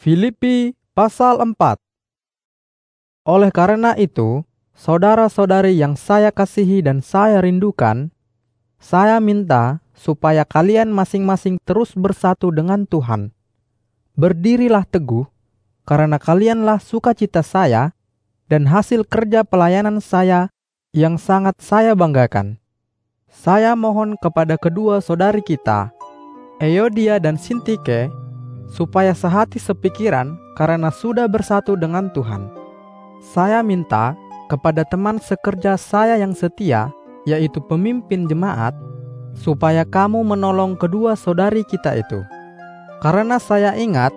Filipi pasal 4 Oleh karena itu, saudara-saudari yang saya kasihi dan saya rindukan, saya minta supaya kalian masing-masing terus bersatu dengan Tuhan. Berdirilah teguh, karena kalianlah sukacita saya dan hasil kerja pelayanan saya yang sangat saya banggakan. Saya mohon kepada kedua saudari kita, Eodia dan Sintike, supaya sehati sepikiran karena sudah bersatu dengan Tuhan. Saya minta kepada teman sekerja saya yang setia, yaitu pemimpin jemaat, supaya kamu menolong kedua saudari kita itu. Karena saya ingat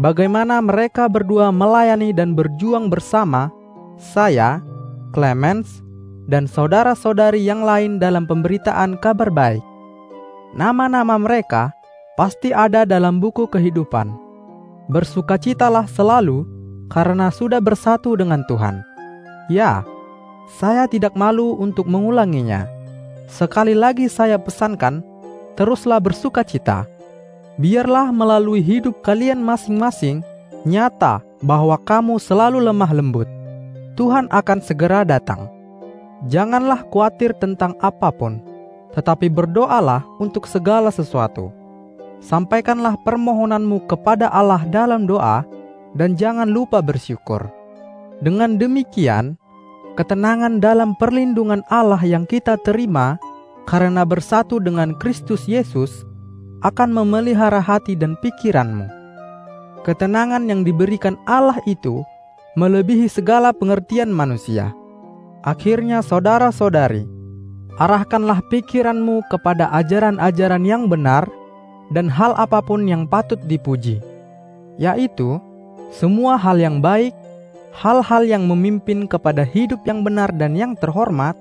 bagaimana mereka berdua melayani dan berjuang bersama saya, Clemens, dan saudara-saudari yang lain dalam pemberitaan kabar baik. Nama-nama mereka pasti ada dalam buku kehidupan. Bersukacitalah selalu karena sudah bersatu dengan Tuhan. Ya, saya tidak malu untuk mengulanginya. Sekali lagi saya pesankan, teruslah bersukacita. Biarlah melalui hidup kalian masing-masing nyata bahwa kamu selalu lemah lembut. Tuhan akan segera datang. Janganlah khawatir tentang apa pun, tetapi berdoalah untuk segala sesuatu. Sampaikanlah permohonanmu kepada Allah dalam doa, dan jangan lupa bersyukur. Dengan demikian, ketenangan dalam perlindungan Allah yang kita terima karena bersatu dengan Kristus Yesus akan memelihara hati dan pikiranmu. Ketenangan yang diberikan Allah itu melebihi segala pengertian manusia. Akhirnya saudara-saudari, arahkanlah pikiranmu kepada ajaran-ajaran yang benar dan hal apa pun yang patut dipuji, yaitu semua hal yang baik, hal-hal yang memimpin kepada hidup yang benar dan yang terhormat,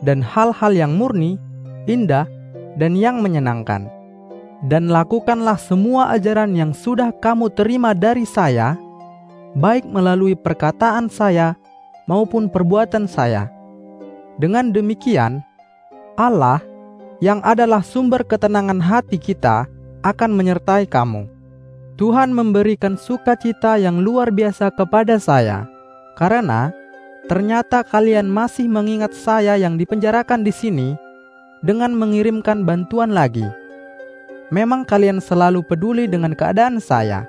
dan hal-hal yang murni, indah, dan yang menyenangkan. Dan lakukanlah semua ajaran yang sudah kamu terima dari saya, baik melalui perkataan saya maupun perbuatan saya. Dengan demikian, Allah yang adalah sumber ketenangan hati kita akan menyertai kamu. Tuhan memberikan sukacita yang luar biasa kepada saya, karena ternyata kalian masih mengingat saya yang dipenjarakan di sini dengan mengirimkan bantuan lagi. Memang kalian selalu peduli dengan keadaan saya,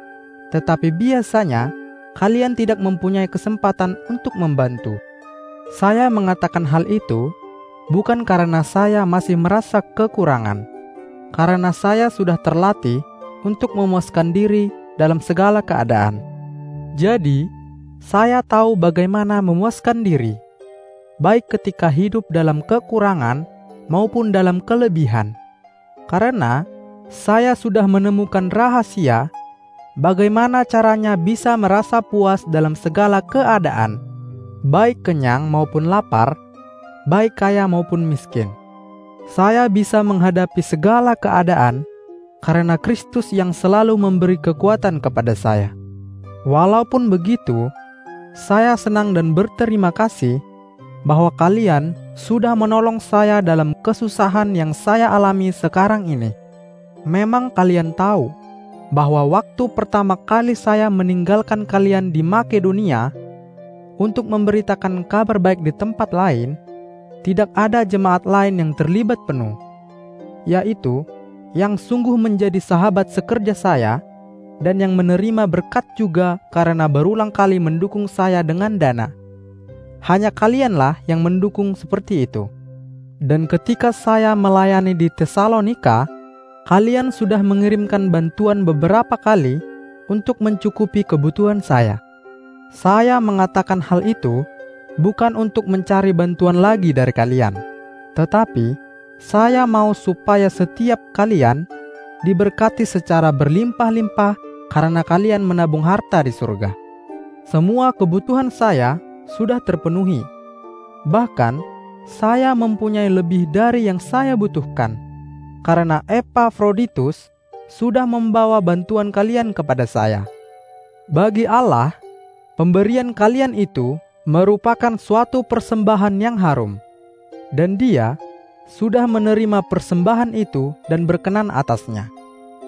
tetapi biasanya kalian tidak mempunyai kesempatan untuk membantu. Saya mengatakan hal itu bukan karena saya masih merasa kekurangan, karena saya sudah terlatih untuk memuaskan diri dalam segala keadaan. Jadi, saya tahu bagaimana memuaskan diri, baik ketika hidup dalam kekurangan maupun dalam kelebihan, karena saya sudah menemukan rahasia bagaimana caranya bisa merasa puas dalam segala keadaan, baik kenyang maupun lapar, baik kaya maupun miskin. Saya bisa menghadapi segala keadaan karena Kristus yang selalu memberi kekuatan kepada saya. Walaupun begitu, saya senang dan berterima kasih bahwa kalian sudah menolong saya dalam kesusahan yang saya alami sekarang ini. Memang kalian tahu bahwa waktu pertama kali saya meninggalkan kalian di Makedonia untuk memberitakan kabar baik di tempat lain, tidak ada jemaat lain yang terlibat penuh, yaitu yang sungguh menjadi sahabat sekerja saya dan yang menerima berkat juga karena berulang kali mendukung saya dengan dana. Hanya kalianlah yang mendukung seperti itu. Dan ketika saya melayani di Tesalonika, kalian sudah mengirimkan bantuan beberapa kali untuk mencukupi kebutuhan saya. Saya mengatakan hal itu bukan untuk mencari bantuan lagi dari kalian, tetapi saya mau supaya setiap kalian diberkati secara berlimpah-limpah karena kalian menabung harta di surga. Semua kebutuhan saya sudah terpenuhi. Bahkan, saya mempunyai lebih dari yang saya butuhkan karena Epafroditus sudah membawa bantuan kalian kepada saya. Bagi Allah, pemberian kalian itu merupakan suatu persembahan yang harum, dan Dia sudah menerima persembahan itu dan berkenan atasnya.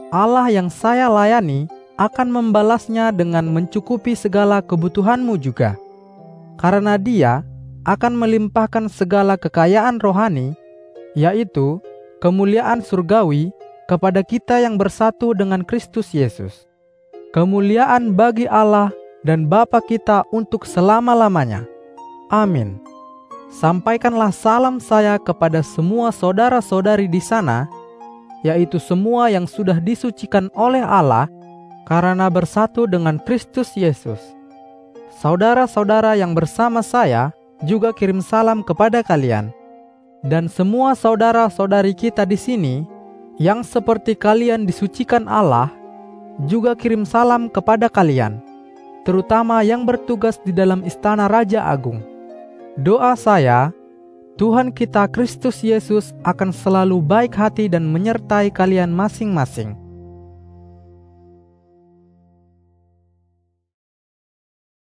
Allah yang saya layani akan membalasnya dengan mencukupi segala kebutuhanmu juga. Karena Dia akan melimpahkan segala kekayaan rohani, yaitu kemuliaan surgawi kepada kita yang bersatu dengan Kristus Yesus. Kemuliaan bagi Allah dan Bapa kita untuk selama-lamanya. Amin. Sampaikanlah salam saya kepada semua saudara-saudari di sana, yaitu semua yang sudah disucikan oleh Allah karena bersatu dengan Kristus Yesus. Saudara-saudara yang bersama saya juga kirim salam kepada kalian. Dan semua saudara-saudari kita di sini yang seperti kalian disucikan Allah juga kirim salam kepada kalian, terutama yang bertugas di dalam istana Raja Agung. Doa saya, Tuhan kita Kristus Yesus akan selalu baik hati dan menyertai kalian masing-masing.